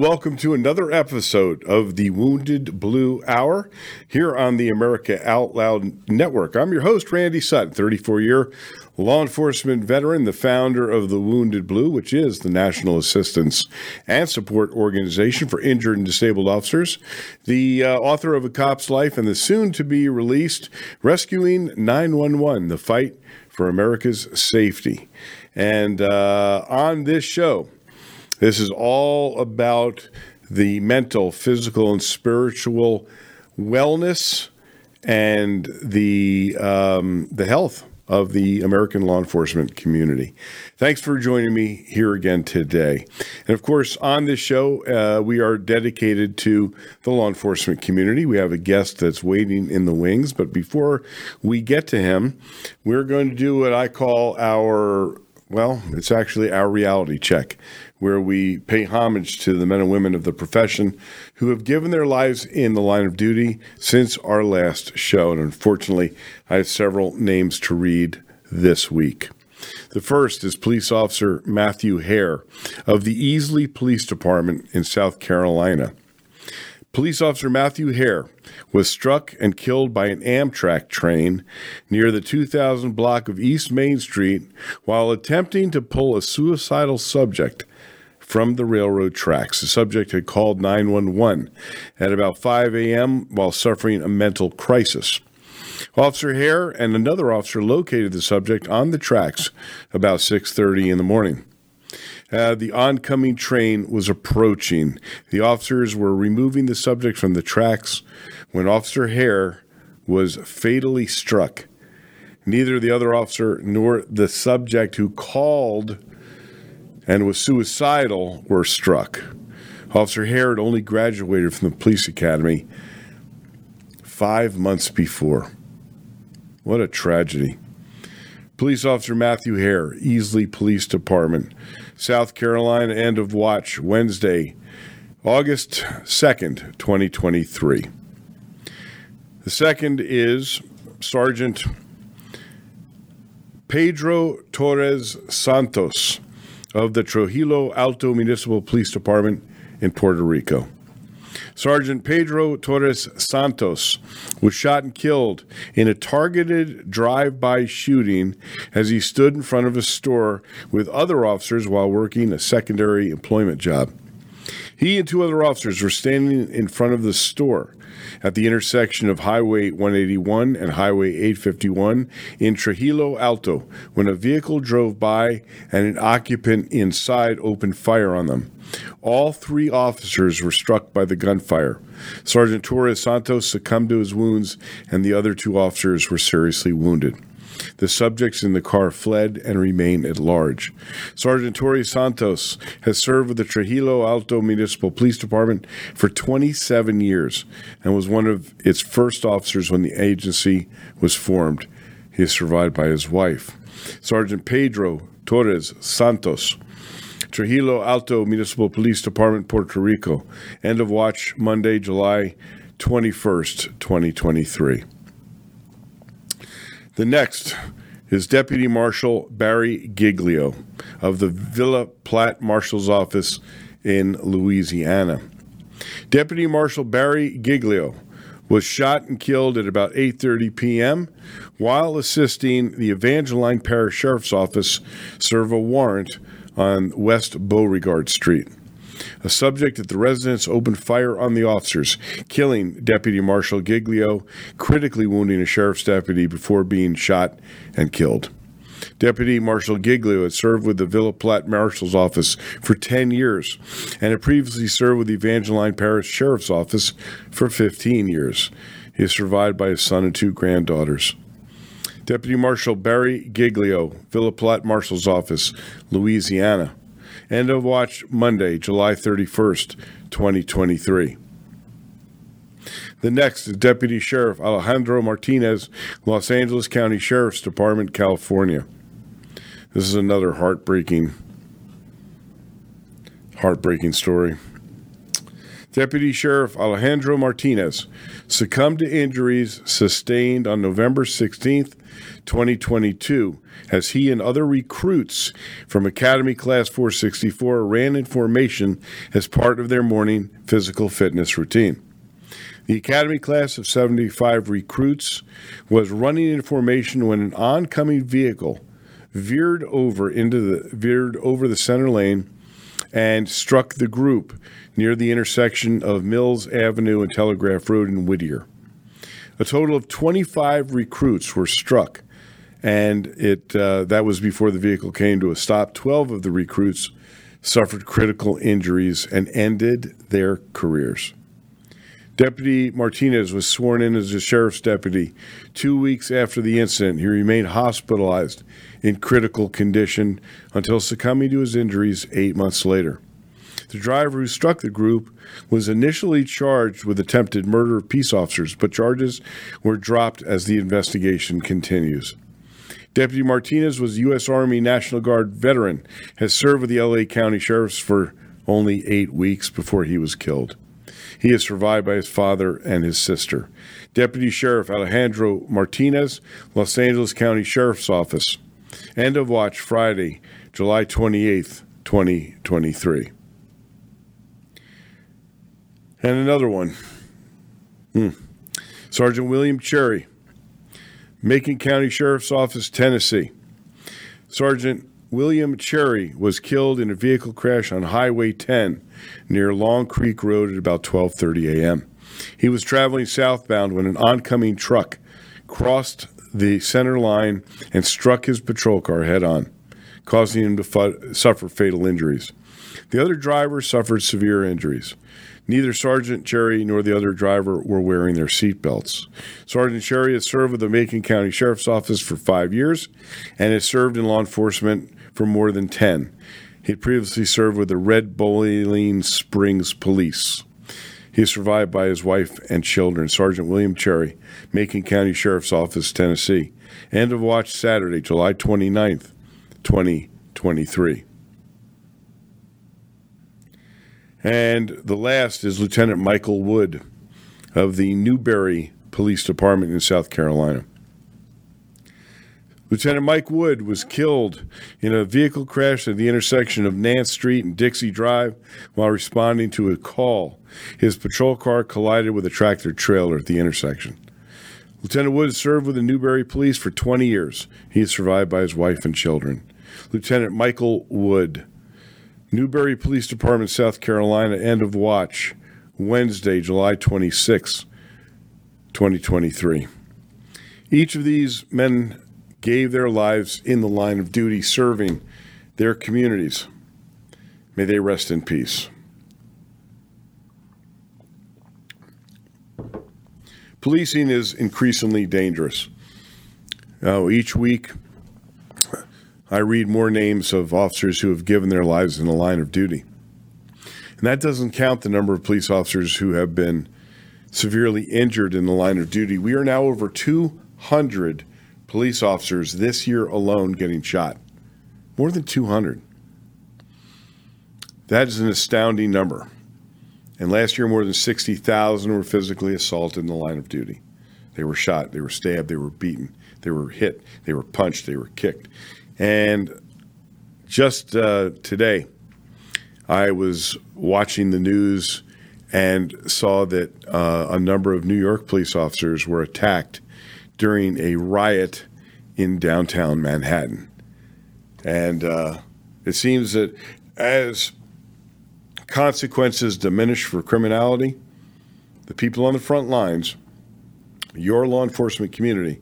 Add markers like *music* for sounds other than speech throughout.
Welcome to another episode of the Wounded Blue Hour here on the America Out Loud Network. I'm your host, Randy Sutton, 34 year law enforcement veteran, the founder of the Wounded Blue, which is the National Assistance and Support Organization for Injured and Disabled Officers, the uh, author of A Cop's Life and the soon to be released Rescuing 911, the fight for America's safety. And uh, on this show, this is all about the mental, physical, and spiritual wellness and the um, the health of the American law enforcement community. Thanks for joining me here again today. And of course, on this show, uh, we are dedicated to the law enforcement community. We have a guest that's waiting in the wings. But before we get to him, we're going to do what I call our well, it's actually our reality check where we pay homage to the men and women of the profession who have given their lives in the line of duty since our last show. And unfortunately, I have several names to read this week. The first is Police Officer Matthew Hare of the Easley Police Department in South Carolina. Police Officer Matthew Hare was struck and killed by an Amtrak train near the 2000 block of East Main Street while attempting to pull a suicidal subject from the railroad tracks. The subject had called 911 at about 5 a.m. while suffering a mental crisis. Officer Hare and another officer located the subject on the tracks about 6:30 in the morning. Uh, the oncoming train was approaching. The officers were removing the subject from the tracks when Officer Hare was fatally struck. Neither the other officer nor the subject who called and was suicidal were struck. Officer Hare had only graduated from the police academy five months before. What a tragedy. Police Officer Matthew Hare, Easley Police Department, South Carolina, end of watch Wednesday, August 2nd, 2023. The second is Sergeant Pedro Torres Santos of the Trujillo Alto Municipal Police Department in Puerto Rico. Sergeant Pedro Torres Santos was shot and killed in a targeted drive by shooting as he stood in front of a store with other officers while working a secondary employment job. He and two other officers were standing in front of the store at the intersection of Highway 181 and Highway 851 in Trujillo Alto when a vehicle drove by and an occupant inside opened fire on them. All three officers were struck by the gunfire. Sergeant Torres Santos succumbed to his wounds, and the other two officers were seriously wounded. The subjects in the car fled and remain at large. Sergeant Torres Santos has served with the Trujillo Alto Municipal Police Department for 27 years and was one of its first officers when the agency was formed. He is survived by his wife. Sergeant Pedro Torres Santos, Trujillo Alto Municipal Police Department, Puerto Rico. End of watch Monday, July 21st, 2023. The next is Deputy Marshal Barry Giglio of the Ville Platte Marshal's Office in Louisiana. Deputy Marshal Barry Giglio was shot and killed at about 8:30 p.m. while assisting the Evangeline Parish Sheriff's Office serve a warrant on West Beauregard Street. A subject at the residence opened fire on the officers, killing Deputy Marshal Giglio, critically wounding a sheriff's deputy before being shot and killed. Deputy Marshal Giglio had served with the Ville Platte Marshal's Office for 10 years and had previously served with the Evangeline Parish Sheriff's Office for 15 years. He is survived by his son and two granddaughters. Deputy Marshal Barry Giglio, Ville Platte Marshal's Office, Louisiana. End of watch Monday, July 31st, 2023. The next is Deputy Sheriff Alejandro Martinez, Los Angeles County Sheriff's Department, California. This is another heartbreaking, heartbreaking story. Deputy Sheriff Alejandro Martinez succumbed to injuries sustained on November 16th 2022, as he and other recruits from Academy Class 464 ran in formation as part of their morning physical fitness routine. The Academy class of 75 recruits was running in formation when an oncoming vehicle veered over into the veered over the center lane and struck the group near the intersection of Mills Avenue and Telegraph Road in Whittier. A total of 25 recruits were struck, and it uh, that was before the vehicle came to a stop. 12 of the recruits suffered critical injuries and ended their careers. Deputy Martinez was sworn in as a sheriff's deputy two weeks after the incident. He remained hospitalized in critical condition until succumbing to his injuries eight months later. The driver who struck the group was initially charged with attempted murder of peace officers, but charges were dropped as the investigation continues. Deputy Martinez was a U.S. Army National Guard veteran, has served with the LA County Sheriffs for only eight weeks before he was killed. He is survived by his father and his sister. Deputy Sheriff Alejandro Martinez, Los Angeles County Sheriff's Office. End of watch Friday, July 28th, 2023. And another one. Hmm. Sergeant William Cherry, Macon County Sheriff's Office, Tennessee. Sergeant William Cherry was killed in a vehicle crash on Highway 10 near Long Creek Road at about 12:30 a.m. He was traveling southbound when an oncoming truck crossed the center line and struck his patrol car head on, causing him to fu- suffer fatal injuries. The other driver suffered severe injuries. Neither Sergeant Cherry nor the other driver were wearing their seatbelts. Sergeant Cherry has served with the Macon County Sheriff's Office for five years and has served in law enforcement for more than 10. He had previously served with the Red Boiling Springs Police. He is survived by his wife and children. Sergeant William Cherry, Macon County Sheriff's Office, Tennessee. End of watch Saturday, July 29th, 2023. And the last is Lieutenant Michael Wood of the Newberry Police Department in South Carolina. Lieutenant Mike Wood was killed in a vehicle crash at the intersection of Nance Street and Dixie Drive while responding to a call. His patrol car collided with a tractor trailer at the intersection. Lieutenant Wood served with the Newberry Police for 20 years. He is survived by his wife and children. Lieutenant Michael Wood, Newberry Police Department, South Carolina, end of watch, Wednesday, July 26, 2023. Each of these men gave their lives in the line of duty serving their communities. May they rest in peace. Policing is increasingly dangerous. Uh, each week, I read more names of officers who have given their lives in the line of duty. And that doesn't count the number of police officers who have been severely injured in the line of duty. We are now over 200 police officers this year alone getting shot. More than 200. That is an astounding number. And last year, more than 60,000 were physically assaulted in the line of duty. They were shot, they were stabbed, they were beaten, they were hit, they were punched, they were kicked. And just uh, today, I was watching the news and saw that uh, a number of New York police officers were attacked during a riot in downtown Manhattan. And uh, it seems that as consequences diminish for criminality, the people on the front lines, your law enforcement community,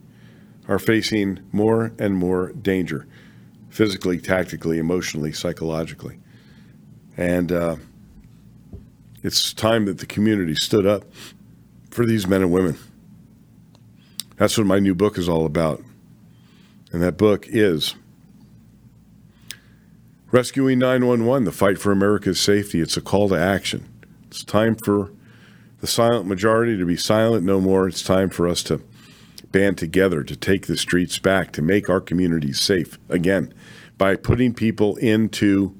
are facing more and more danger physically, tactically, emotionally, psychologically. And uh, it's time that the community stood up for these men and women. That's what my new book is all about. And that book is Rescuing 911 The Fight for America's Safety. It's a call to action. It's time for the silent majority to be silent no more. It's time for us to band together to take the streets back, to make our communities safe again by putting people into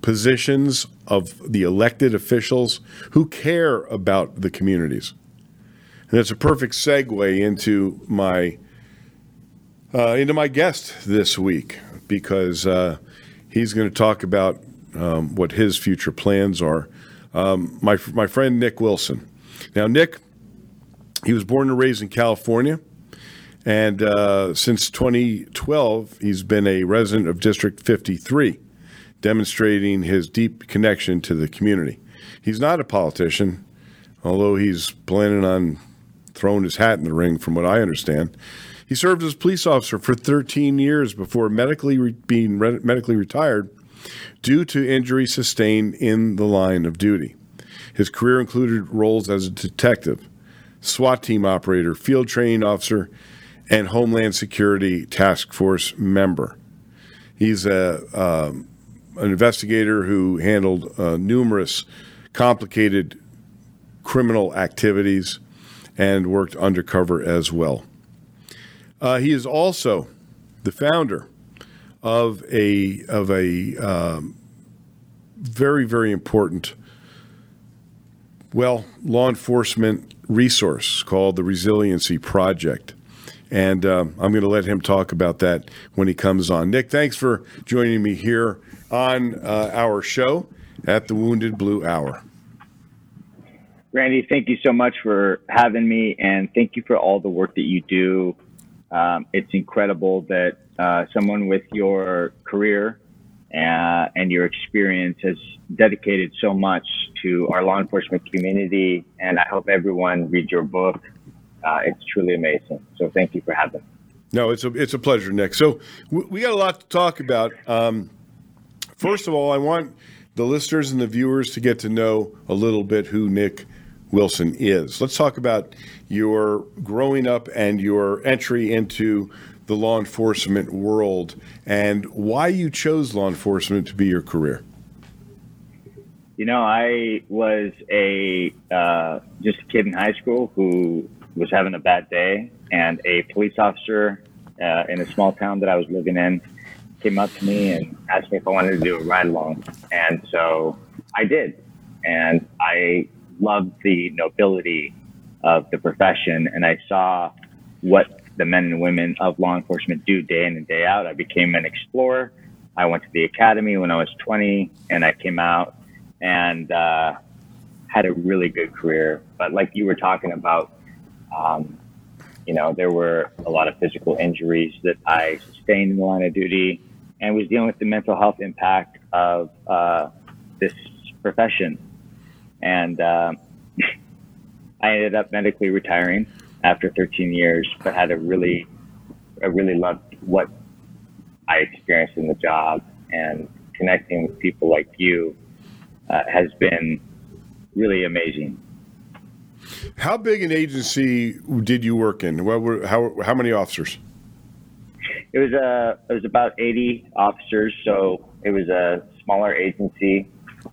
positions of the elected officials who care about the communities. And it's a perfect segue into my uh, into my guest this week because uh, he's going to talk about um, what his future plans are. Um, my my friend Nick Wilson. Now, Nick, he was born and raised in California, and uh, since 2012, he's been a resident of District 53, demonstrating his deep connection to the community. He's not a politician, although he's planning on throwing his hat in the ring, from what I understand. He served as a police officer for 13 years before medically re- being re- medically retired due to injury sustained in the line of duty. His career included roles as a detective, SWAT team operator, field training officer, and Homeland Security Task Force member. He's a, um, an investigator who handled uh, numerous complicated criminal activities and worked undercover as well. Uh, he is also the founder of a of a um, very very important well law enforcement resource called the Resiliency Project. And um, I'm going to let him talk about that when he comes on. Nick, thanks for joining me here on uh, our show at the Wounded Blue Hour. Randy, thank you so much for having me, and thank you for all the work that you do. Um, it's incredible that uh, someone with your career uh, and your experience has dedicated so much to our law enforcement community. And I hope everyone reads your book. Uh, it's truly amazing. So thank you for having me. No, it's a it's a pleasure, Nick. So we got a lot to talk about. Um, first of all, I want the listeners and the viewers to get to know a little bit who Nick Wilson is. Let's talk about your growing up and your entry into the law enforcement world and why you chose law enforcement to be your career. You know, I was a uh, just a kid in high school who was having a bad day, and a police officer uh, in a small town that I was living in came up to me and asked me if I wanted to do a ride along, and so I did, and I loved the nobility of the profession, and I saw what the men and women of law enforcement do day in and day out. I became an explorer. I went to the academy when I was 20, and I came out and uh, had a really good career. But like you were talking about, um, you know, there were a lot of physical injuries that I sustained in the line of duty, and was dealing with the mental health impact of uh, this profession. And uh, *laughs* I ended up medically retiring after 13 years, but had a really, I really loved what I experienced in the job and connecting with people like you uh, has been really amazing. How big an agency did you work in? What were, how, how many officers? It was a, it was about 80 officers. So it was a smaller agency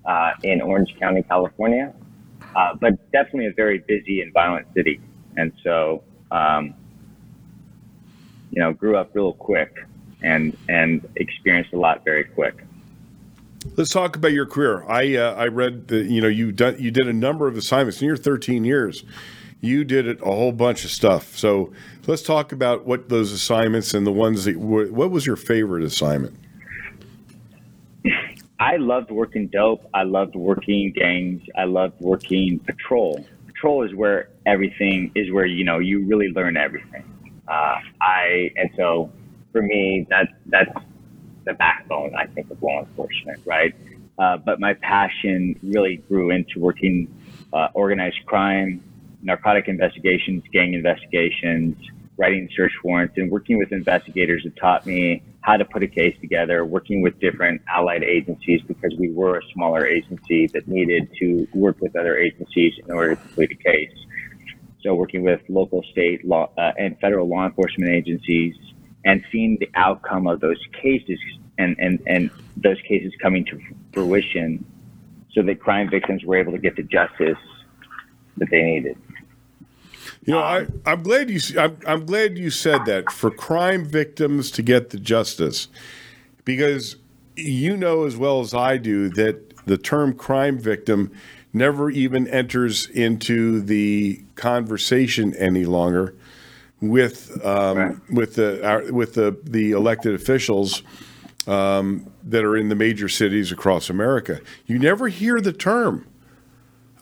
uh, in Orange County, California, uh, but definitely a very busy and violent city and so um, you know grew up real quick and and experienced a lot very quick. Let's talk about your career. I uh, I read that you know you done you did a number of assignments in your 13 years. You did it a whole bunch of stuff. So let's talk about what those assignments and the ones that were, what was your favorite assignment? I loved working dope. I loved working gangs. I loved working patrol Patrol is where everything is where you know you really learn everything. Uh, I and so for me that that's the backbone I think of law enforcement, right? Uh, but my passion really grew into working uh, organized crime, narcotic investigations, gang investigations, writing search warrants, and working with investigators that taught me how to put a case together, working with different allied agencies because we were a smaller agency that needed to work with other agencies in order to complete a case. So, working with local, state, law, uh, and federal law enforcement agencies and seeing the outcome of those cases and, and, and those cases coming to fruition so that crime victims were able to get the justice that they needed. You know, I, I'm glad you I'm, I'm glad you said that for crime victims to get the justice, because you know as well as I do that the term crime victim never even enters into the conversation any longer. With um, right. with the our, with the the elected officials um, that are in the major cities across America. You never hear the term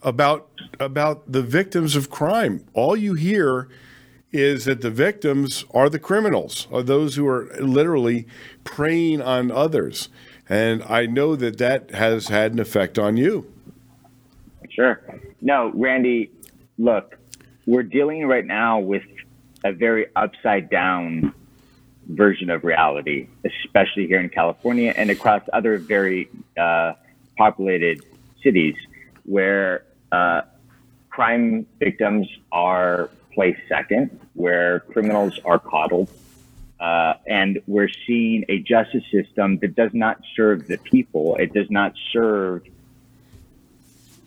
about about the victims of crime. All you hear is that the victims are the criminals, are those who are literally preying on others. And I know that that has had an effect on you. Sure. No, Randy, look, we're dealing right now with a very upside down version of reality, especially here in California and across other very uh, populated cities where uh, crime victims are placed second, where criminals are coddled. Uh, and we're seeing a justice system that does not serve the people. It does not serve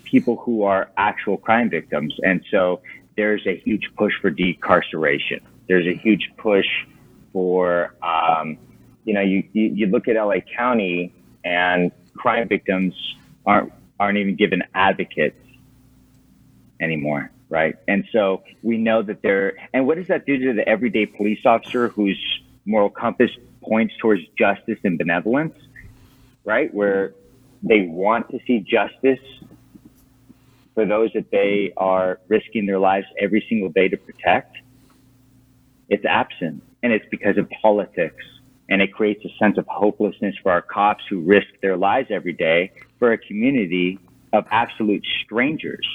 people who are actual crime victims. And so there's a huge push for decarceration. There's a huge push for, um, you know, you, you, you look at LA County and crime victims aren't, aren't even given advocates anymore. Right. And so we know that they're, and what does that do to the everyday police officer whose moral compass points towards justice and benevolence? Right. Where they want to see justice for those that they are risking their lives every single day to protect, it's absent. And it's because of politics. And it creates a sense of hopelessness for our cops who risk their lives every day for a community of absolute strangers.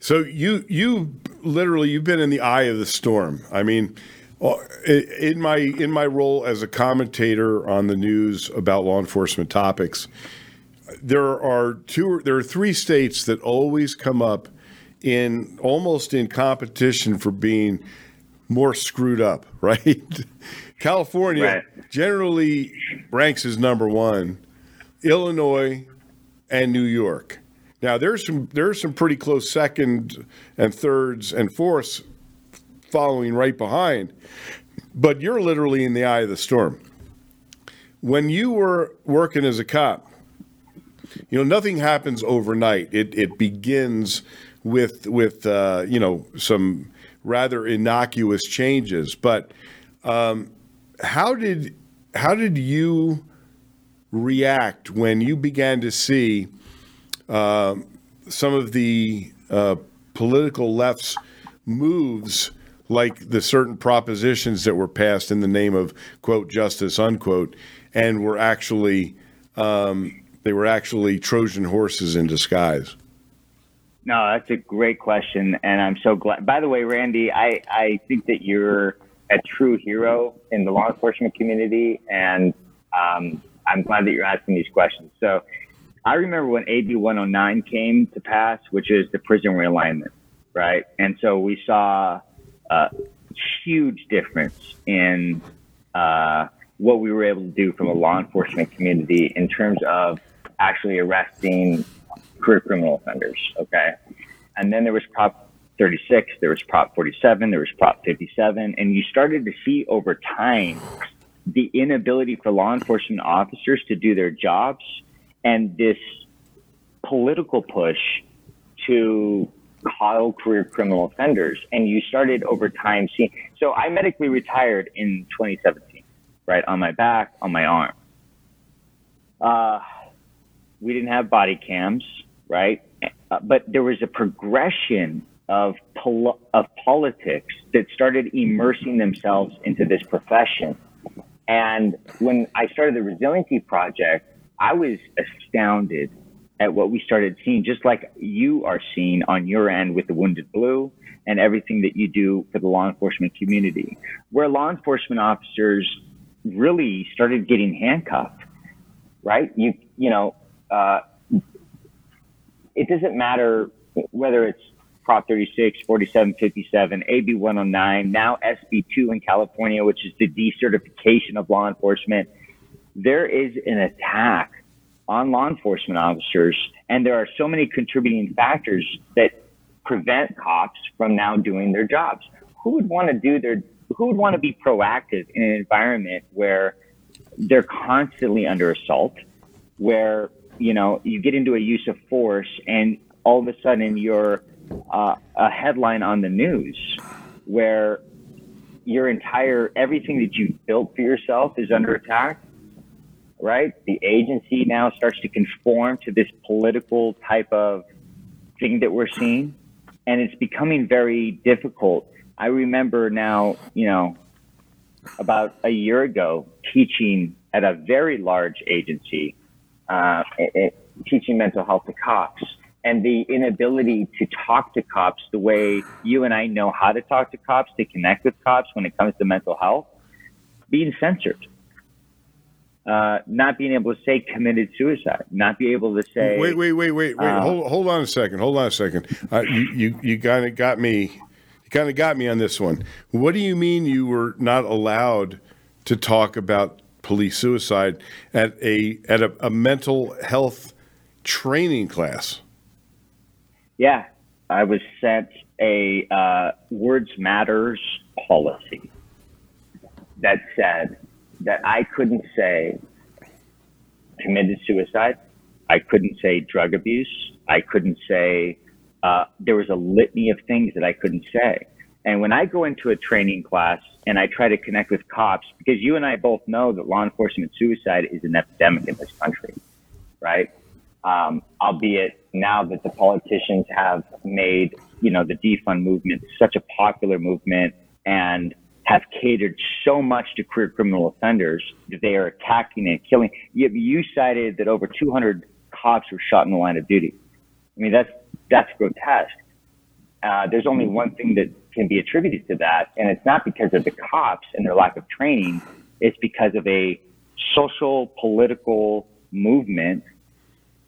So you you literally you've been in the eye of the storm. I mean, uh, in my in my role as a commentator on the news about law enforcement topics, there are two there are three states that always come up in almost in competition for being more screwed up, *laughs* right? California right. generally ranks as number one, Illinois and New York. Now there's some there's some pretty close second and thirds and fourths following right behind, but you're literally in the eye of the storm. When you were working as a cop, you know, nothing happens overnight. It it begins with with uh, you know some rather innocuous changes. But um, how did how did you react when you began to see uh, some of the uh, political left's moves? Like the certain propositions that were passed in the name of quote justice unquote, and were actually um, they were actually Trojan horses in disguise? No, that's a great question, and I'm so glad. By the way, Randy, I, I think that you're a true hero in the law enforcement community, and um, I'm glad that you're asking these questions. So, I remember when AB 109 came to pass, which is the prison realignment, right? And so we saw a huge difference in uh, what we were able to do from a law enforcement community in terms of actually arresting career criminal offenders. Okay. And then there was Prop 36, there was Prop 47, there was Prop 57. And you started to see over time the inability for law enforcement officers to do their jobs and this political push to coddle career criminal offenders. And you started over time seeing. So I medically retired in 2017, right? On my back, on my arm. Uh, we didn't have body cams, right? Uh, but there was a progression of pol- of politics that started immersing themselves into this profession. And when I started the Resiliency Project, I was astounded at what we started seeing, just like you are seeing on your end with the Wounded Blue and everything that you do for the law enforcement community, where law enforcement officers really started getting handcuffed, right? You, you know, uh, it doesn't matter whether it's Prop 36, 47, 57, AB 109, now SB 2 in California, which is the decertification of law enforcement. There is an attack on law enforcement officers, and there are so many contributing factors that prevent cops from now doing their jobs. Who would want to do their, who would want to be proactive in an environment where they're constantly under assault, where you know, you get into a use of force and all of a sudden you're uh, a headline on the news, where your entire everything that you built for yourself is under attack right? The agency now starts to conform to this political type of thing that we're seeing and it's becoming very difficult. I remember now you know about a year ago teaching at a very large agency uh, it, teaching mental health to cops and the inability to talk to cops the way you and I know how to talk to cops, to connect with cops when it comes to mental health, being censored. Uh, not being able to say committed suicide, not be able to say. Wait, wait, wait, wait, wait. Uh, hold, hold on a second. Hold on a second. Uh, you, you, you kind of got me. You kind of got me on this one. What do you mean you were not allowed to talk about police suicide at a at a, a mental health training class? Yeah, I was sent a uh, words matters policy that said that I couldn't say committed suicide. I couldn't say drug abuse. I couldn't say uh, there was a litany of things that I couldn't say. And when I go into a training class and I try to connect with cops, because you and I both know that law enforcement suicide is an epidemic in this country, right? Um, albeit now that the politicians have made, you know, the defund movement such a popular movement and have catered so much to career criminal offenders that they are attacking and killing. You, you cited that over 200 cops were shot in the line of duty. I mean, that's that's grotesque. Uh, there's only one thing that can be attributed to that, and it's not because of the cops and their lack of training. It's because of a social political movement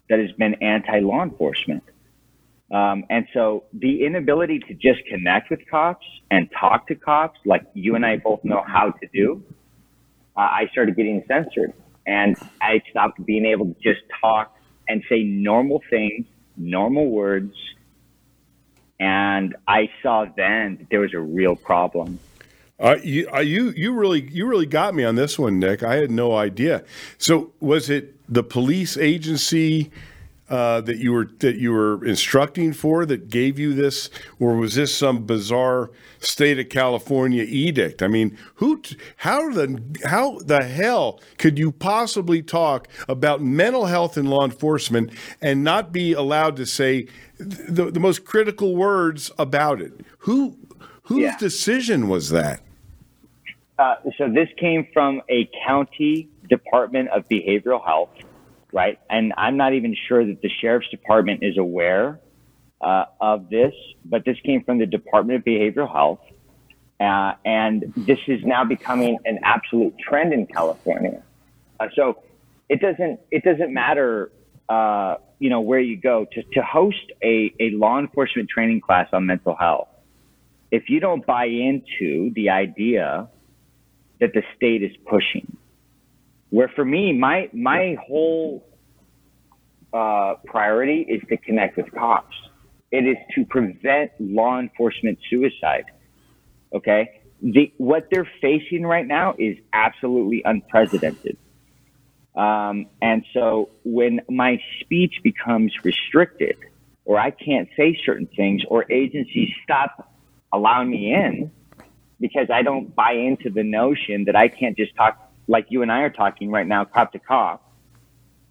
that has been anti law enforcement. Um, and so the inability to just connect with cops and talk to cops, like you and I both know how to do, uh, I started getting censored. And I stopped being able to just talk and say normal things, normal words. And I saw then that there was a real problem. Uh, you, uh, you, you really, you really got me on this one, Nick. I had no idea. So, was it the police agency uh, that you were that you were instructing for that gave you this, or was this some bizarre state of California edict? I mean, who, how the how the hell could you possibly talk about mental health in law enforcement and not be allowed to say the, the most critical words about it? Who whose yeah. decision was that? Uh, so this came from a county department of behavioral health, right? And I'm not even sure that the sheriff's department is aware uh, of this, but this came from the Department of Behavioral Health. Uh, and this is now becoming an absolute trend in California. Uh, so it doesn't it doesn't matter uh, you know where you go to, to host a, a law enforcement training class on mental health. If you don't buy into the idea that the state is pushing. Where for me, my my whole uh, priority is to connect with cops. It is to prevent law enforcement suicide. Okay, the, what they're facing right now is absolutely unprecedented. Um, and so when my speech becomes restricted, or I can't say certain things, or agencies stop allowing me in, because I don't buy into the notion that I can't just talk like you and I are talking right now, cop to cop.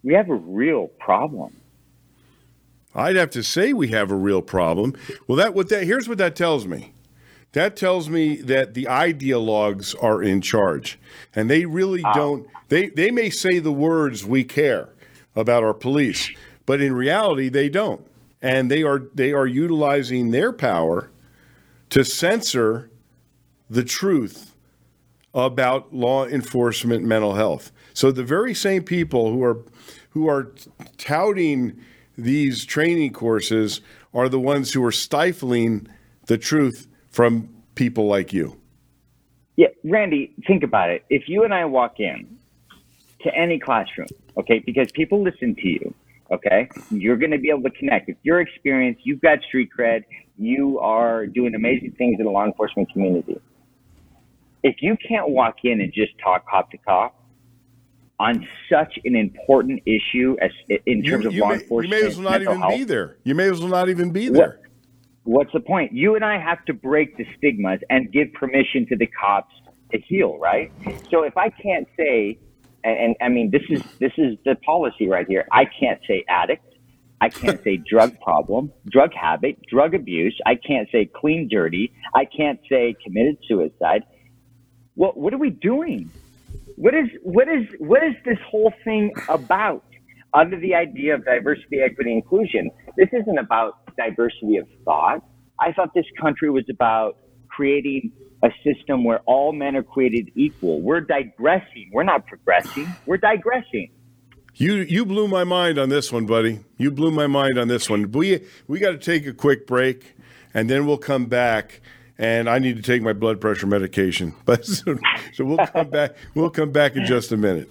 We have a real problem. I'd have to say we have a real problem. Well, that what that here's what that tells me. That tells me that the ideologues are in charge, and they really uh, don't. They they may say the words "we care" about our police, but in reality they don't, and they are they are utilizing their power to censor the truth about law enforcement mental health. So the very same people who are who are touting these training courses are the ones who are stifling the truth from people like you. Yeah, Randy, think about it. If you and I walk in to any classroom, okay, because people listen to you, okay, you're going to be able to connect. If you're experienced, you've got street cred, you are doing amazing things in the law enforcement community if you can't walk in and just talk cop to cop on such an important issue as in terms you, you of law may, enforcement, you may as well not even health, be there. You may as well not even be there. What, what's the point? You and I have to break the stigmas and give permission to the cops to heal, right? So if I can't say, and, and I mean, this is this is the policy right here. I can't say addict. I can't say *laughs* drug problem, drug habit, drug abuse. I can't say clean, dirty. I can't say committed suicide. Well, what are we doing? What is what is what is this whole thing about? Under the idea of diversity, equity, inclusion, this isn't about diversity of thought. I thought this country was about creating a system where all men are created equal. We're digressing. We're not progressing. We're digressing. You you blew my mind on this one, buddy. You blew my mind on this one. We we got to take a quick break, and then we'll come back. And I need to take my blood pressure medication. *laughs* But so, so we'll come back. We'll come back in just a minute.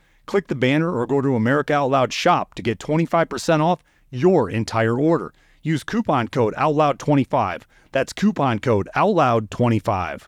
Click the banner or go to America Out Loud shop to get 25% off your entire order. Use coupon code OUTLOUD25. That's coupon code OUTLOUD25.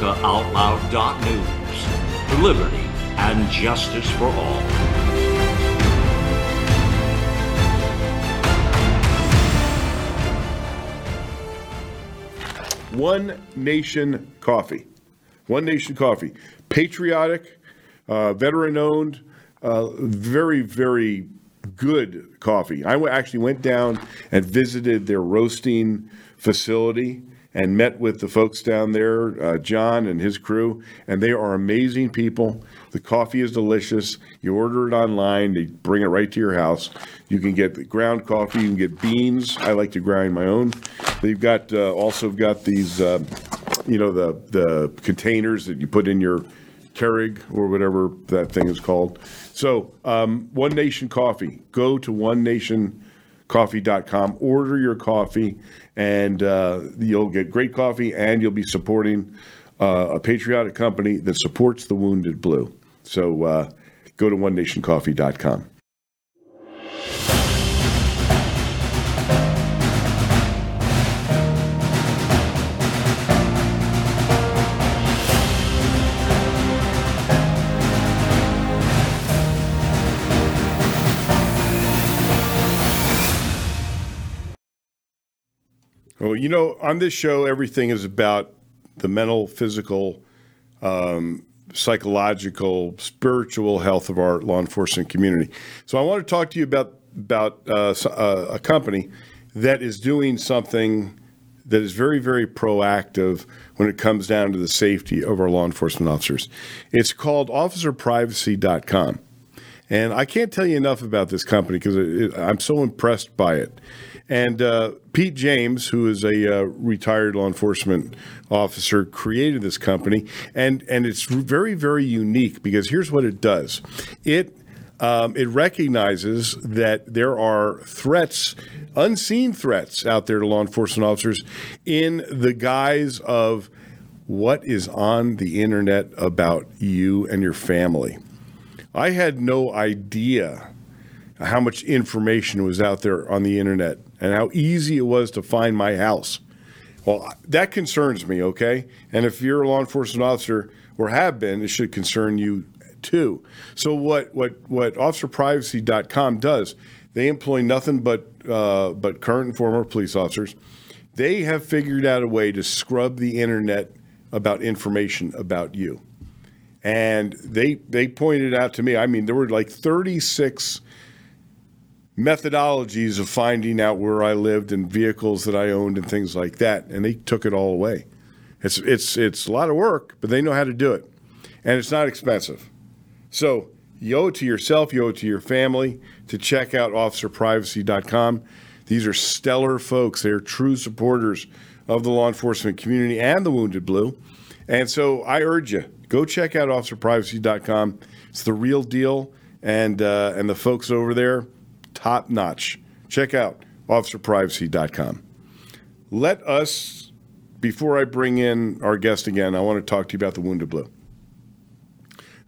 AmericaOutloud.news. Liberty and justice for all. One Nation Coffee. One Nation Coffee. Patriotic, uh, veteran owned, uh, very, very good coffee. I actually went down and visited their roasting facility and met with the folks down there, uh, John and his crew, and they are amazing people. The coffee is delicious. You order it online, they bring it right to your house. You can get ground coffee, you can get beans. I like to grind my own. They've got uh, also got these, uh, you know, the the containers that you put in your Keurig or whatever that thing is called. So, um, One Nation Coffee. Go to One Nation coffee.com. Order your coffee, and uh, you'll get great coffee, and you'll be supporting uh, a patriotic company that supports the wounded blue. So uh, go to onenationcoffee.com. Well, you know, on this show, everything is about the mental, physical, um, psychological, spiritual health of our law enforcement community. So I want to talk to you about about uh, uh, a company that is doing something that is very, very proactive when it comes down to the safety of our law enforcement officers. It's called OfficerPrivacy.com. And I can't tell you enough about this company because I'm so impressed by it. And uh, Pete James, who is a uh, retired law enforcement officer, created this company, and and it's very very unique because here's what it does: it um, it recognizes that there are threats, unseen threats out there to law enforcement officers in the guise of what is on the internet about you and your family. I had no idea how much information was out there on the internet and how easy it was to find my house. Well, that concerns me, okay? And if you're a law enforcement officer or have been, it should concern you too. So what what what officerprivacy.com does, they employ nothing but uh, but current and former police officers. They have figured out a way to scrub the internet about information about you. And they they pointed out to me, I mean, there were like 36 methodologies of finding out where I lived and vehicles that I owned and things like that, and they took it all away. It's it's it's a lot of work, but they know how to do it, and it's not expensive. So you owe it to yourself, you owe it to your family to check out officerprivacy.com. These are stellar folks. They're true supporters of the law enforcement community and the Wounded Blue. And so I urge you, go check out officerprivacy.com. It's the real deal, and uh, and the folks over there top notch. Check out officerprivacy.com. Let us, before I bring in our guest again, I want to talk to you about the Wounded Blue.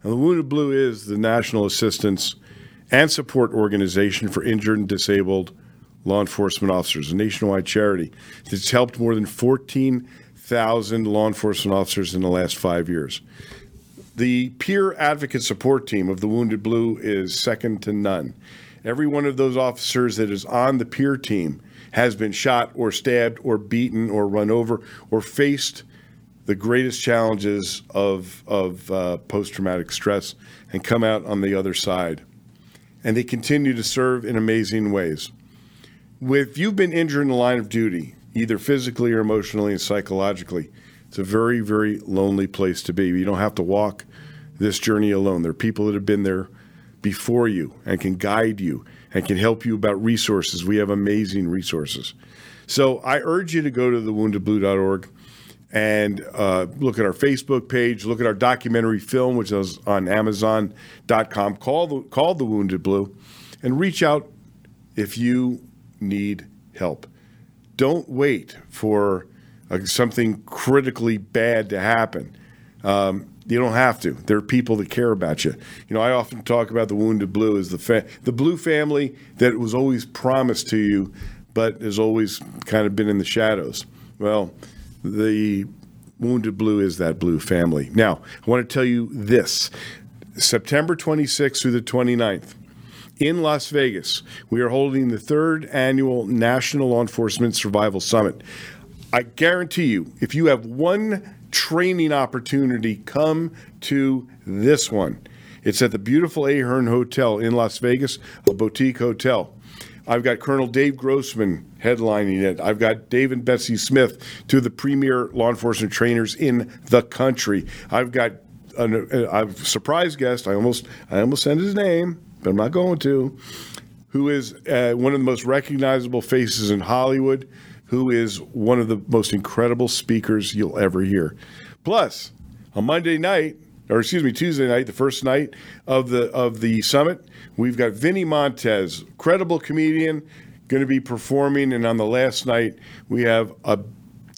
Now, the Wounded Blue is the national assistance and support organization for injured and disabled law enforcement officers, a nationwide charity that's helped more than 14,000 law enforcement officers in the last five years. The peer advocate support team of the Wounded Blue is second to none. Every one of those officers that is on the peer team has been shot or stabbed or beaten or run over or faced the greatest challenges of, of uh, post traumatic stress and come out on the other side. And they continue to serve in amazing ways. If you've been injured in the line of duty, either physically or emotionally and psychologically, it's a very, very lonely place to be. You don't have to walk this journey alone. There are people that have been there before you and can guide you and can help you about resources. We have amazing resources. So I urge you to go to thewoundedblue.org and uh, look at our Facebook page, look at our documentary film, which is on Amazon.com, call the, called The Wounded Blue, and reach out if you need help. Don't wait for uh, something critically bad to happen. Um, you don't have to. There are people that care about you. You know, I often talk about the wounded blue as the fa- the blue family that was always promised to you, but has always kind of been in the shadows. Well, the wounded blue is that blue family. Now, I want to tell you this: September 26th through the 29th. In Las Vegas, we are holding the third annual National Law Enforcement Survival Summit. I guarantee you, if you have one training opportunity, come to this one. It's at the beautiful Ahern Hotel in Las Vegas, a boutique hotel. I've got Colonel Dave Grossman headlining it. I've got Dave and Betsy Smith, two of the premier law enforcement trainers in the country. I've got a, a uh, surprise guest. I almost I almost said his name, but I'm not going to. Who is uh, one of the most recognizable faces in Hollywood? who is one of the most incredible speakers you'll ever hear. Plus, on Monday night, or excuse me, Tuesday night, the first night of the of the summit, we've got Vinnie Montez, credible comedian, going to be performing, and on the last night we have a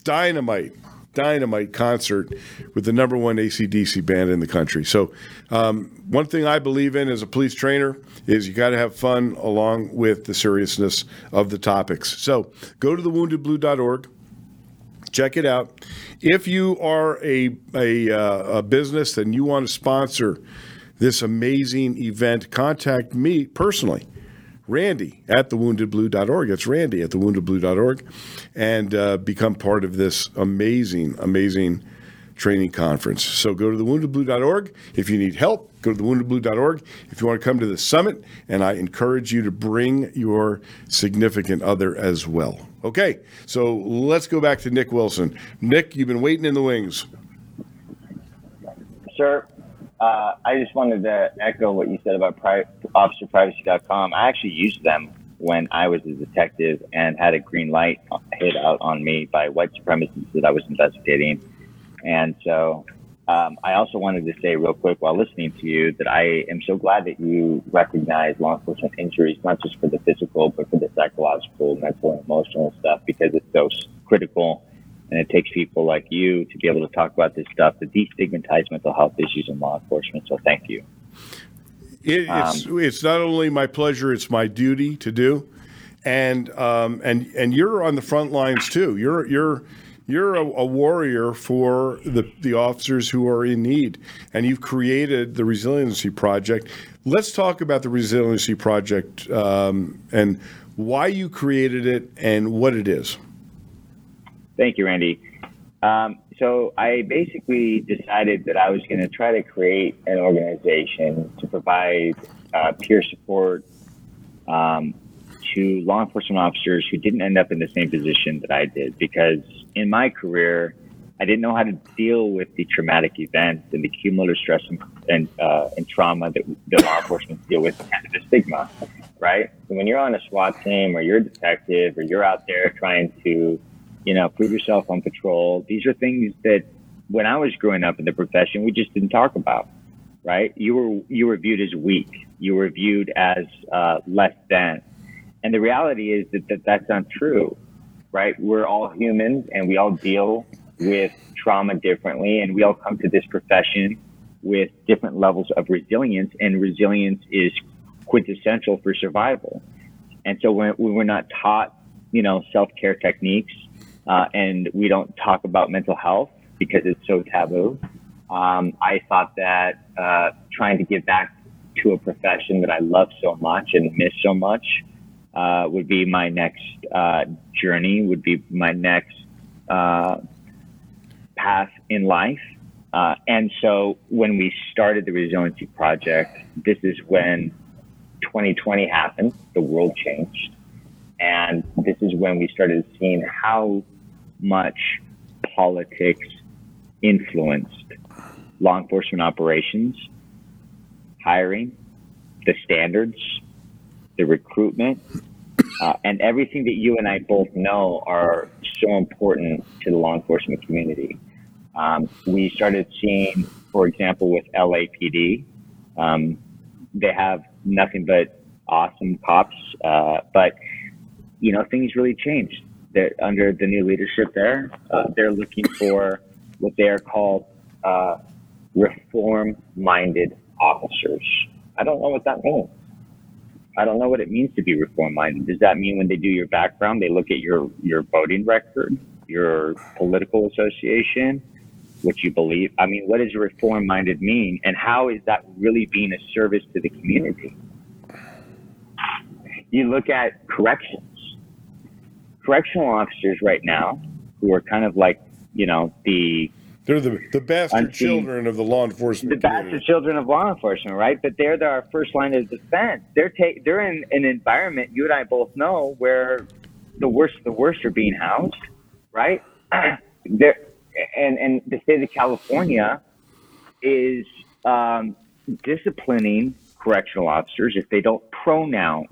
dynamite dynamite concert with the number one ACDC band in the country. So, um, one thing I believe in as a police trainer is you got to have fun along with the seriousness of the topics. So, go to thewoundedblue.org. Check it out. If you are a, a, uh, a business and you want to sponsor this amazing event, contact me personally Randy at thewoundedblue.org. That's Randy at thewoundedblue.org. And uh, become part of this amazing, amazing training conference. So go to thewoundedblue.org if you need help. Go to thewoundedblue.org if you want to come to the summit, and I encourage you to bring your significant other as well. Okay, so let's go back to Nick Wilson. Nick, you've been waiting in the wings. Sir, uh, I just wanted to echo what you said about pri- officerprivacy.com. I actually used them when I was a detective and had a green light hit out on me by white supremacists that I was investigating. And so um, I also wanted to say real quick while listening to you that I am so glad that you recognize law enforcement injuries, not just for the physical, but for the psychological, mental, and emotional stuff, because it's so critical. And it takes people like you to be able to talk about this stuff to destigmatize mental health issues in law enforcement. So thank you. It, it's um, it's not only my pleasure; it's my duty to do, and um, and and you're on the front lines too. You're you're you're a, a, warrior for the the officers who are in need, and you've created the Resiliency Project. Let's talk about the Resiliency Project um, and why you created it and what it is. Thank you, Randy. Um, so I basically decided that I was going to try to create an organization to provide uh, peer support um, to law enforcement officers who didn't end up in the same position that I did. Because in my career, I didn't know how to deal with the traumatic events and the cumulative stress and, and, uh, and trauma that the law enforcement deal with, kind of the stigma, right? When you're on a SWAT team or you're a detective or you're out there trying to you know, prove yourself on patrol. These are things that when I was growing up in the profession, we just didn't talk about, right? You were, you were viewed as weak. You were viewed as uh, less than. And the reality is that, that that's not true, right? We're all humans and we all deal with trauma differently and we all come to this profession with different levels of resilience and resilience is quintessential for survival. And so when we were not taught, you know, self-care techniques, uh, and we don't talk about mental health because it's so taboo. Um, I thought that uh, trying to give back to a profession that I love so much and miss so much uh, would be my next uh, journey, would be my next uh, path in life. Uh, and so when we started the Resiliency Project, this is when 2020 happened, the world changed. And this is when we started seeing how much politics influenced law enforcement operations, hiring, the standards, the recruitment, uh, and everything that you and I both know are so important to the law enforcement community. Um, we started seeing, for example, with LAPD, um, they have nothing but awesome cops, uh, but you know things really changed that under the new leadership there, uh, they're looking for what they are called uh, reform-minded officers. I don't know what that means. I don't know what it means to be reform-minded. Does that mean when they do your background, they look at your your voting record, your political association, what you believe? I mean, what does reform-minded mean, and how is that really being a service to the community? You look at corrections correctional officers right now who are kind of like, you know, the they're the the bastard unseen, children of the law enforcement. The community. bastard children of law enforcement, right? But they're the, our first line of defense. They're ta- they're in an environment you and I both know where the worst the worst are being housed, right? *clears throat* there and and the state of California is um, disciplining correctional officers if they don't pronoun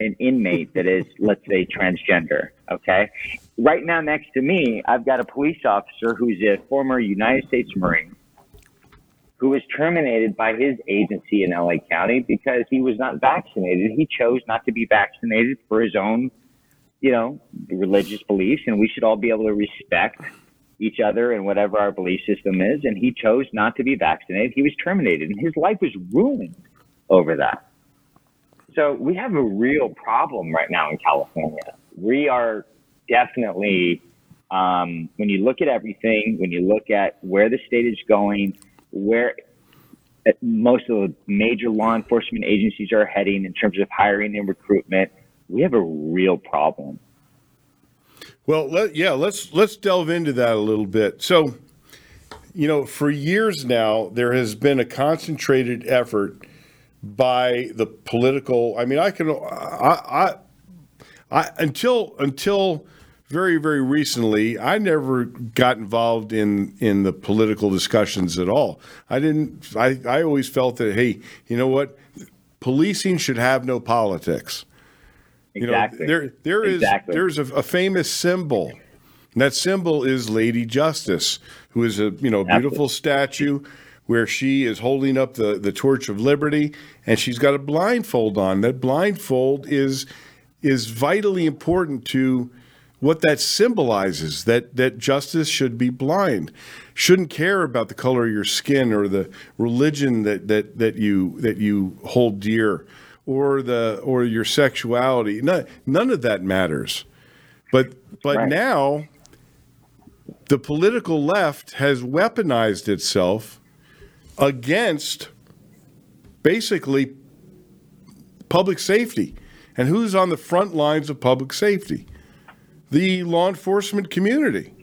an inmate that is, *laughs* let's say, transgender. Okay. Right now, next to me, I've got a police officer who's a former United States Marine who was terminated by his agency in LA County because he was not vaccinated. He chose not to be vaccinated for his own, you know, religious beliefs, and we should all be able to respect each other and whatever our belief system is. And he chose not to be vaccinated. He was terminated, and his life was ruined over that. So we have a real problem right now in California. We are definitely, um, when you look at everything, when you look at where the state is going, where uh, most of the major law enforcement agencies are heading in terms of hiring and recruitment, we have a real problem. Well, let, yeah, let's let's delve into that a little bit. So, you know, for years now, there has been a concentrated effort by the political. I mean, I can, I, I, I until until very very recently, I never got involved in in the political discussions at all. I didn't. I I always felt that hey, you know what, policing should have no politics. Exactly. You know, there there is exactly. there's a, a famous symbol. And that symbol is Lady Justice, who is a you know beautiful statue where she is holding up the, the torch of liberty and she's got a blindfold on. That blindfold is is vitally important to what that symbolizes that that justice should be blind shouldn't care about the color of your skin or the religion that that that you that you hold dear or the or your sexuality none, none of that matters but but Right. now the political left has weaponized itself against basically public safety and who's on the front lines of public safety the law enforcement community.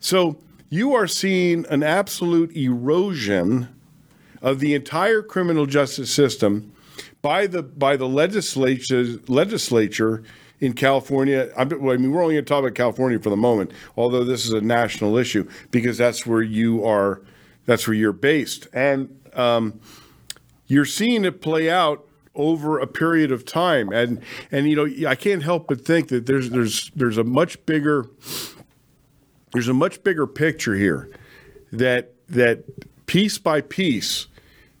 So you are seeing an absolute erosion of the entire criminal justice system by the by the legislature legislature in California. I mean, we're only going to talk about California for the moment, although this is a national issue because that's where you are, that's where you're based, and um, you're seeing it play out over a period of time. And and you know I can't help but think that there's there's there's a much bigger there's a much bigger picture here that that piece by piece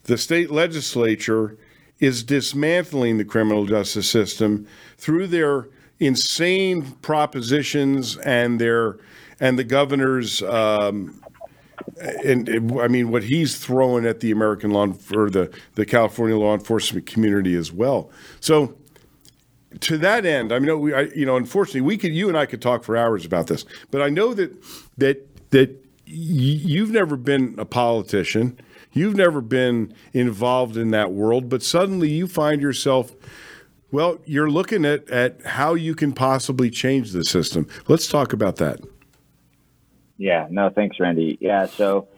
the state legislature is dismantling the criminal justice system through their insane propositions and their and the governor's um, and I mean what he's throwing at the American law or the the California law enforcement community as well. So to that end, I mean, we, I, you know, unfortunately, we could you and I could talk for hours about this, but I know that that that y- you've never been a politician, you've never been involved in that world, but suddenly you find yourself. Well, you're looking at, at how you can possibly change the system. Let's talk about that. Yeah, no, thanks, Randy. Yeah, so,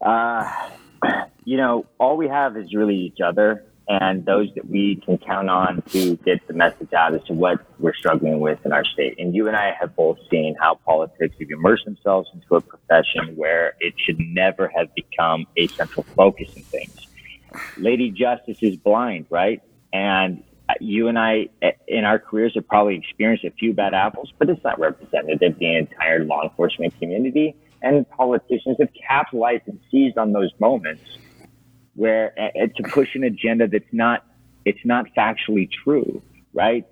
uh, *clears throat* you know, all we have is really each other and those that we can count on to get the message out as to what we're struggling with in our state. And you and I have both seen how politics have immersed themselves into a profession where it should never have become a central focus in things. Lady Justice is blind, right? And you and I, eh, in our careers, have probably experienced a few bad apples, but it's not representative of the entire law enforcement community. And politicians have capitalized and seized on those moments where uh, to push an agenda that's not it's not factually true, right?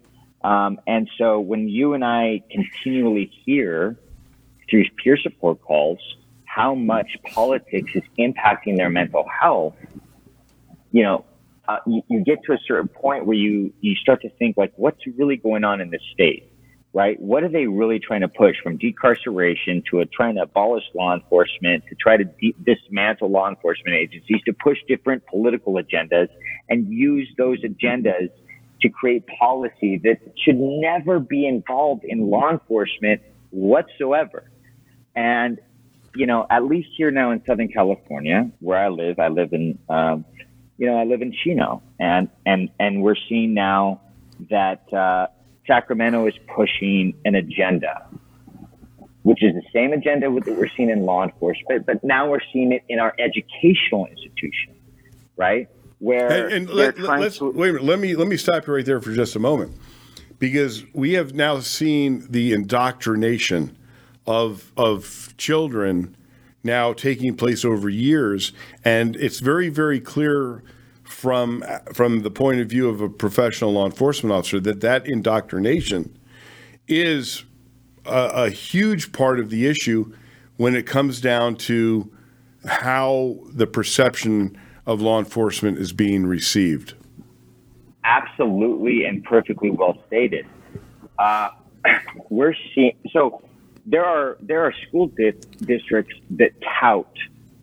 Um, and so when you and I continually hear through peer support calls how much politics is impacting their mental health, you know, uh, you, you get to a certain point where you you start to think like, what's really going on in this state? right? What are they really trying to push from decarceration to a, trying to abolish law enforcement, to try to de- dismantle law enforcement agencies, to push different political agendas and use those agendas to create policy that should never be involved in law enforcement whatsoever. And, you know, at least here now in Southern California, where I live, I live in, um, you know, I live in Chino and, and, and we're seeing now that, uh, Sacramento is pushing an agenda, which is the same agenda that we're seeing in law enforcement, but now we're seeing it in our educational institution, right? Where and, and let, us to- wait a minute. Let me let me stop you right there for just a moment, because we have now seen the indoctrination of of children now taking place over years, and it's very very clear from from the point of view of a professional law enforcement officer that that indoctrination is a, a huge part of the issue when it comes down to how the perception of law enforcement is being received. absolutely and perfectly well stated. Uh, *clears throat* we're seeing so there are there are school di- districts that tout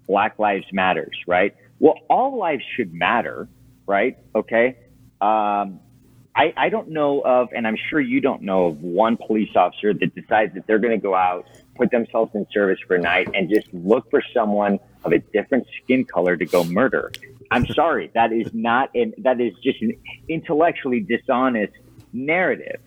Black Lives Matters, right? Well, all lives should matter, right? Okay. Um, I, I don't know of, and I'm sure you don't know of one police officer that decides that they're going to go out put themselves in service for a night and just look for someone of a different skin color to go murder. I'm sorry, that is not an, that is just an intellectually dishonest narrative.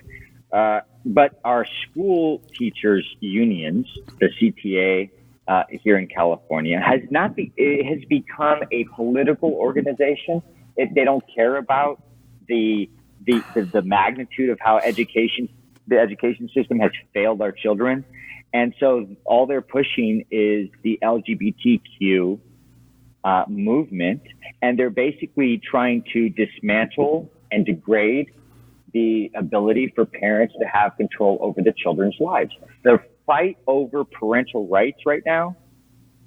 Uh, but our school teachers unions, the CTA uh, here in California, has not be, it has become a political organization. It, they don't care about the, the, the the magnitude of how education the education system has failed our children, and so all they're pushing is the LGBTQ uh, movement, and they're basically trying to dismantle and degrade the ability for parents to have control over the children's lives. The fight over parental rights right now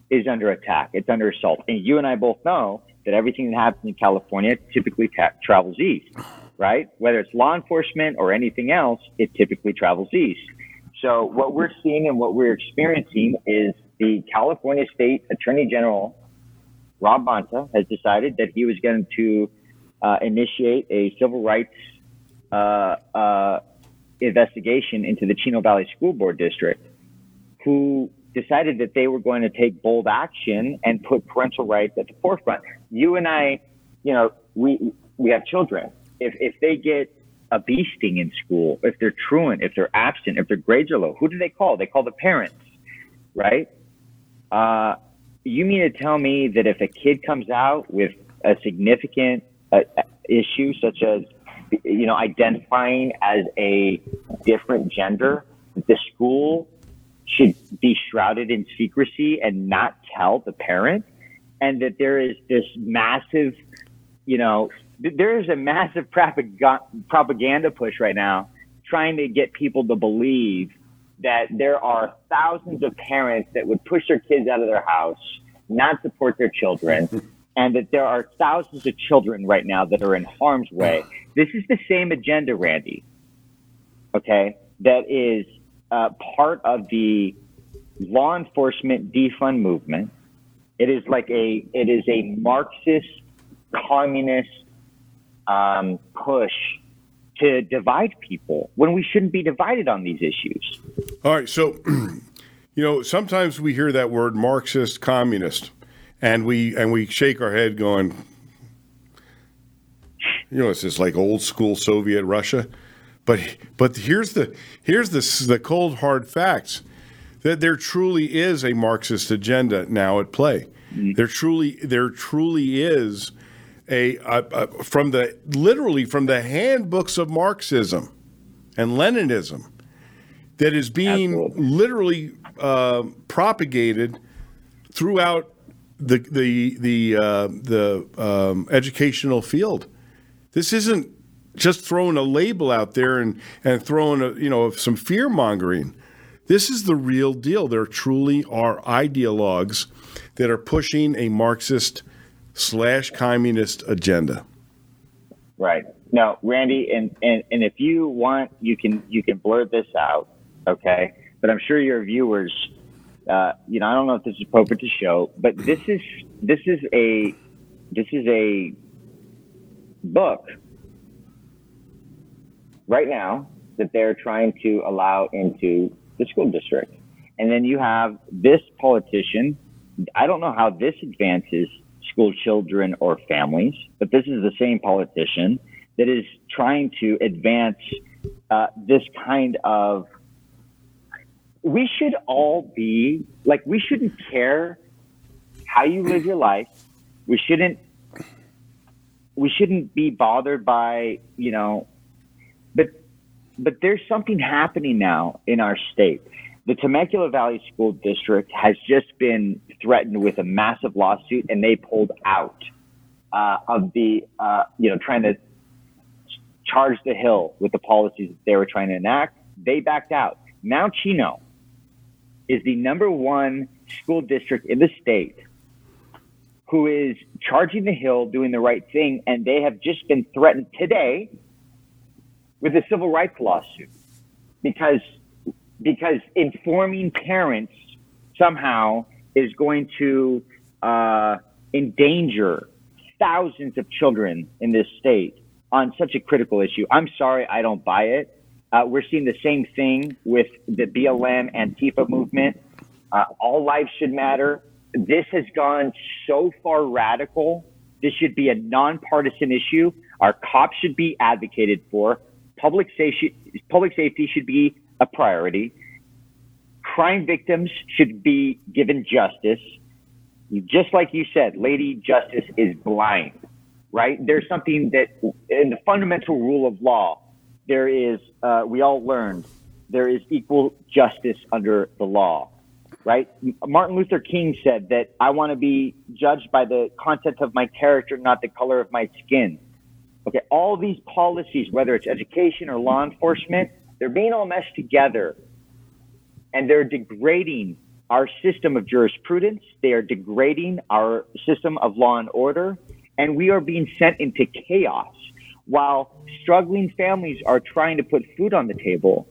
is under attack. It's under assault. And you and I both know that everything that happens in California typically ta- travels east, right? Whether it's law enforcement or anything else, it typically travels east. So what we're seeing and what we're experiencing is the California State Attorney General, Rob Bonta, has decided that he was going to uh, initiate a civil rights uh, uh, investigation into the Chino Valley School Board District, who decided that they were going to take bold action and put parental rights at the forefront. You and I, you know, we we have children. If if they get a bee sting in school, if they're truant, if they're absent, if their grades are low, who do they call? They call the parents, right? Uh, you mean to tell me that if a kid comes out with a significant uh, issue such as you know, identifying as a different gender, the school should be shrouded in secrecy and not tell the parent. And that there is this massive, you know, there is a massive propaganda push right now trying to get people to believe that there are thousands of parents that would push their kids out of their house, not support their children, *laughs* and that there are thousands of children right now that are in harm's *sighs* way. This is the same agenda, Randy. Okay, that is uh, part of the law enforcement defund movement. It is like a it is a Marxist communist um, push to divide people when we shouldn't be divided on these issues. All right, so *clears throat* you know sometimes we hear that word Marxist communist and we and we shake our head, going, you know, it's just like old school Soviet Russia. But but here's the here's the the cold hard facts that there truly is a Marxist agenda now at play. Mm-hmm. There truly there truly is a, a, a, from the literally from the handbooks of Marxism and Leninism that is being Absolutely. literally uh, propagated throughout the the the uh, the um, educational field. This isn't just throwing a label out there and and throwing a you know some fear mongering. This is the real deal. There truly are ideologues that are pushing a Marxist slash communist agenda. Right. Now, Randy, and, and, and if you want, you can you can blur this out, okay? But I'm sure your viewers uh, you know, I don't know if this is appropriate to show, but this is this is a this is a book right now that they're trying to allow into the school district. And then you have this politician. I don't know how this advances school children or families, but this is the same politician that is trying to advance uh, this kind of we should all be like we shouldn't care how you live your life. We shouldn't we shouldn't be bothered by, you know, but but there's something happening now in our state. The Temecula Valley School District has just been threatened with a massive lawsuit, and they pulled out uh, of the, uh, you know, trying to charge the hill with the policies that they were trying to enact. They backed out. Now Chino, is the number one school district in the state who is charging the hill, doing the right thing, and they have just been threatened today with a civil rights lawsuit because because informing parents somehow is going to uh, endanger thousands of children in this state on such a critical issue. I'm sorry, I don't buy it. Uh, we're seeing the same thing with the BLM Antifa movement. Uh, all lives should matter. This has gone so far radical. This should be a nonpartisan issue. Our cops should be advocated for. Public safety, public safety should be a priority. Crime victims should be given justice. Just like you said, Lady Justice is blind, right? There's something that in the fundamental rule of law, there is, uh, we all learned, there is equal justice under the law, right? Martin Luther King said that I want to be judged by the content of my character, not the color of my skin. Okay, all these policies, whether it's education or law enforcement, they're being all meshed together and they're degrading our system of jurisprudence. They are degrading our system of law and order. And we are being sent into chaos while struggling families are trying to put food on the table.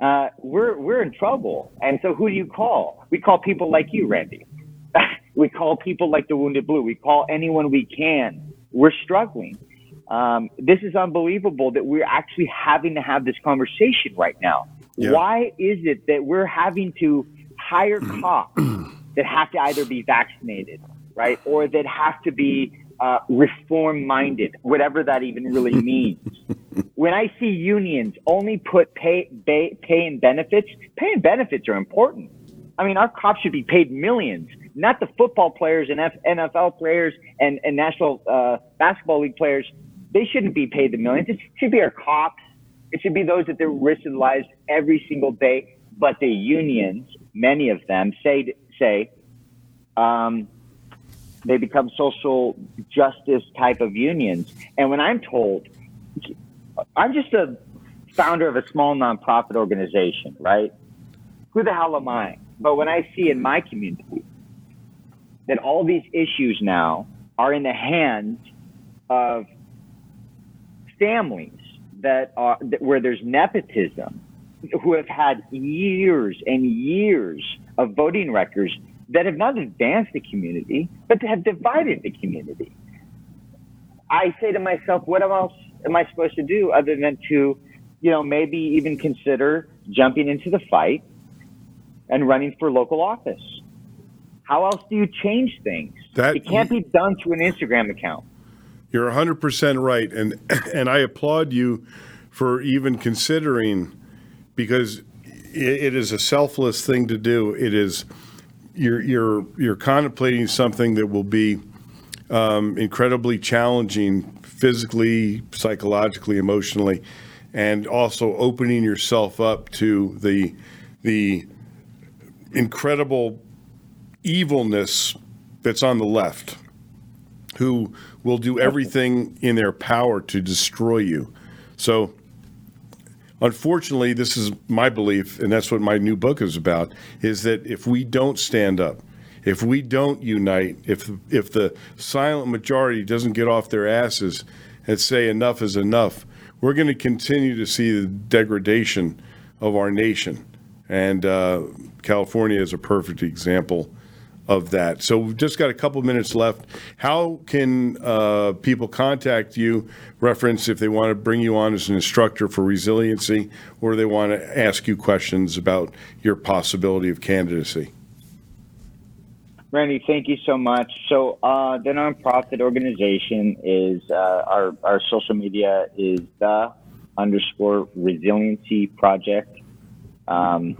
Uh, we're, we're in trouble. And so who do you call? We call people like you, Randy. *laughs* we call people like the Wounded Blue. We call anyone we can. We're struggling. Um, this is unbelievable that we're actually having to have this conversation right now. Yeah. Why is it that we're having to hire *clears throat* cops that have to either be vaccinated, right, or that have to be uh, reform minded, whatever that even really *laughs* means. when I see unions only put pay, pay, pay and benefits, pay and benefits are important. I mean, our cops should be paid millions, not the football players and F- NFL players and, and National uh, Basketball League players. They shouldn't be paid the millions. It should be our cops. It should be those that they're risking lives every single day. But the unions, many of them, say say um, they become social justice type of unions. And when I'm told, I'm just a founder of a small nonprofit organization, right? Who the hell am I? But when I see in my community that all these issues now are in the hands of families that are that, where there's nepotism, who have had years and years of voting records that have not advanced the community, but have divided the community. I say to myself, what else am I supposed to do other than to, you know, maybe even consider jumping into the fight and running for local office? How else do you change things? That, it can't be done through an Instagram account. You're 100% right. And, *clears throat* and I applaud you for even considering because it is a selfless thing to do. It is you're you're you're contemplating something that will be um, incredibly challenging physically, psychologically, emotionally, and also opening yourself up to the the incredible evilness that's on the left, who will do everything in their power to destroy you. So unfortunately, this is my belief, and that's what my new book is about: is that if we don't stand up, if we don't unite, if if the silent majority doesn't get off their asses and say enough is enough, we're going to continue to see the degradation of our nation. And uh, California is a perfect example of that. So we've just got a couple minutes left. How can uh, people contact you? Reference if they want to bring you on as an instructor for resiliency, or they want to ask you questions about your possibility of candidacy. Randy, thank you so much. So uh, the nonprofit organization is uh, our our social media is the underscore resiliency project. Um,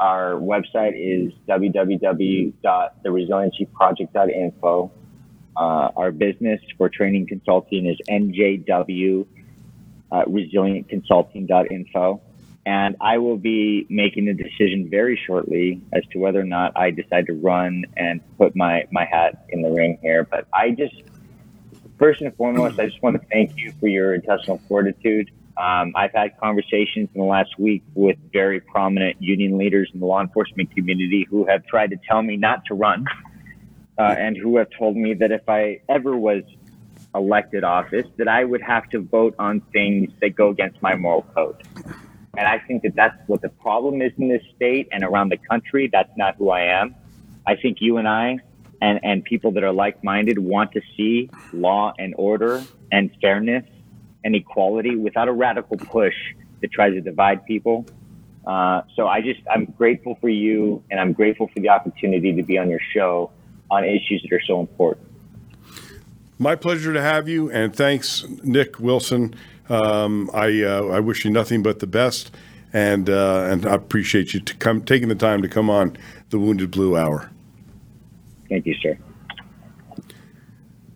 our website is www.theresiliencyproject.info. Uh, our business for training consulting is NJW uh. And I will be making a decision very shortly as to whether or not I decide to run and put my, my hat in the ring here. But I just, first and foremost, I just want to thank you for your intestinal fortitude. Um, I've had conversations in the last week with very prominent union leaders in the law enforcement community who have tried to tell me not to run, uh, and who have told me that if I ever was elected office, that I would have to vote on things that go against my moral code. And I think that that's what the problem is in this state and around the country. That's not who I am. I think you and I and, and people that are like minded want to see law and order and fairness and equality without a radical push that tries to divide people. Uh, so I just I'm grateful for you, and I'm grateful for the opportunity to be on your show on issues that are so important. My pleasure to have you, and thanks, Nick Wilson. Um, I uh, I wish you nothing but the best, and uh, and I appreciate you to come taking the time to come on the Wounded Blue Hour. Thank you, sir.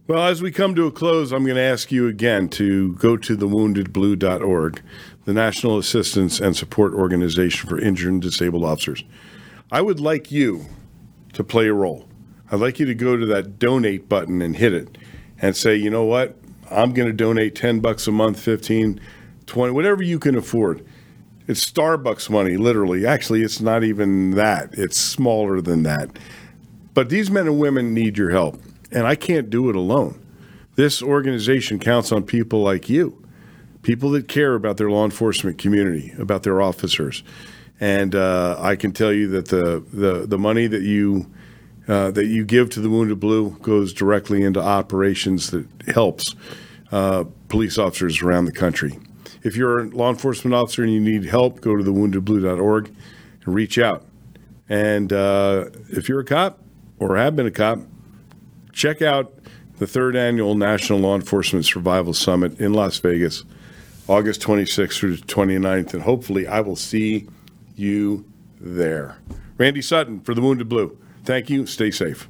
Well, as we come to a close, I'm going to ask you again to go to thewoundedblue.org, the National Assistance and Support Organization for Injured and Disabled Officers. I would like you to play a role. I'd like you to go to that donate button and hit it and say, you know what? I'm going to donate 10 bucks a month, 15, 20, whatever you can afford. It's Starbucks money, literally. Actually, it's not even that, it's smaller than that. But these men and women need your help and I can't do it alone. This organization counts on people like you, people that care about their law enforcement community, about their officers. And uh, I can tell you that the, the, the money that you uh, that you give to the Wounded Blue goes directly into operations that helps uh, police officers around the country. If you're a law enforcement officer and you need help, go to thewoundedblue.org and reach out. And uh, if you're a cop or have been a cop, check out the third annual National Law Enforcement Survival Summit in Las Vegas, August 26th through 29th, and hopefully I will see you there. Randy Sutton for the Wounded Blue. Thank you. Stay safe.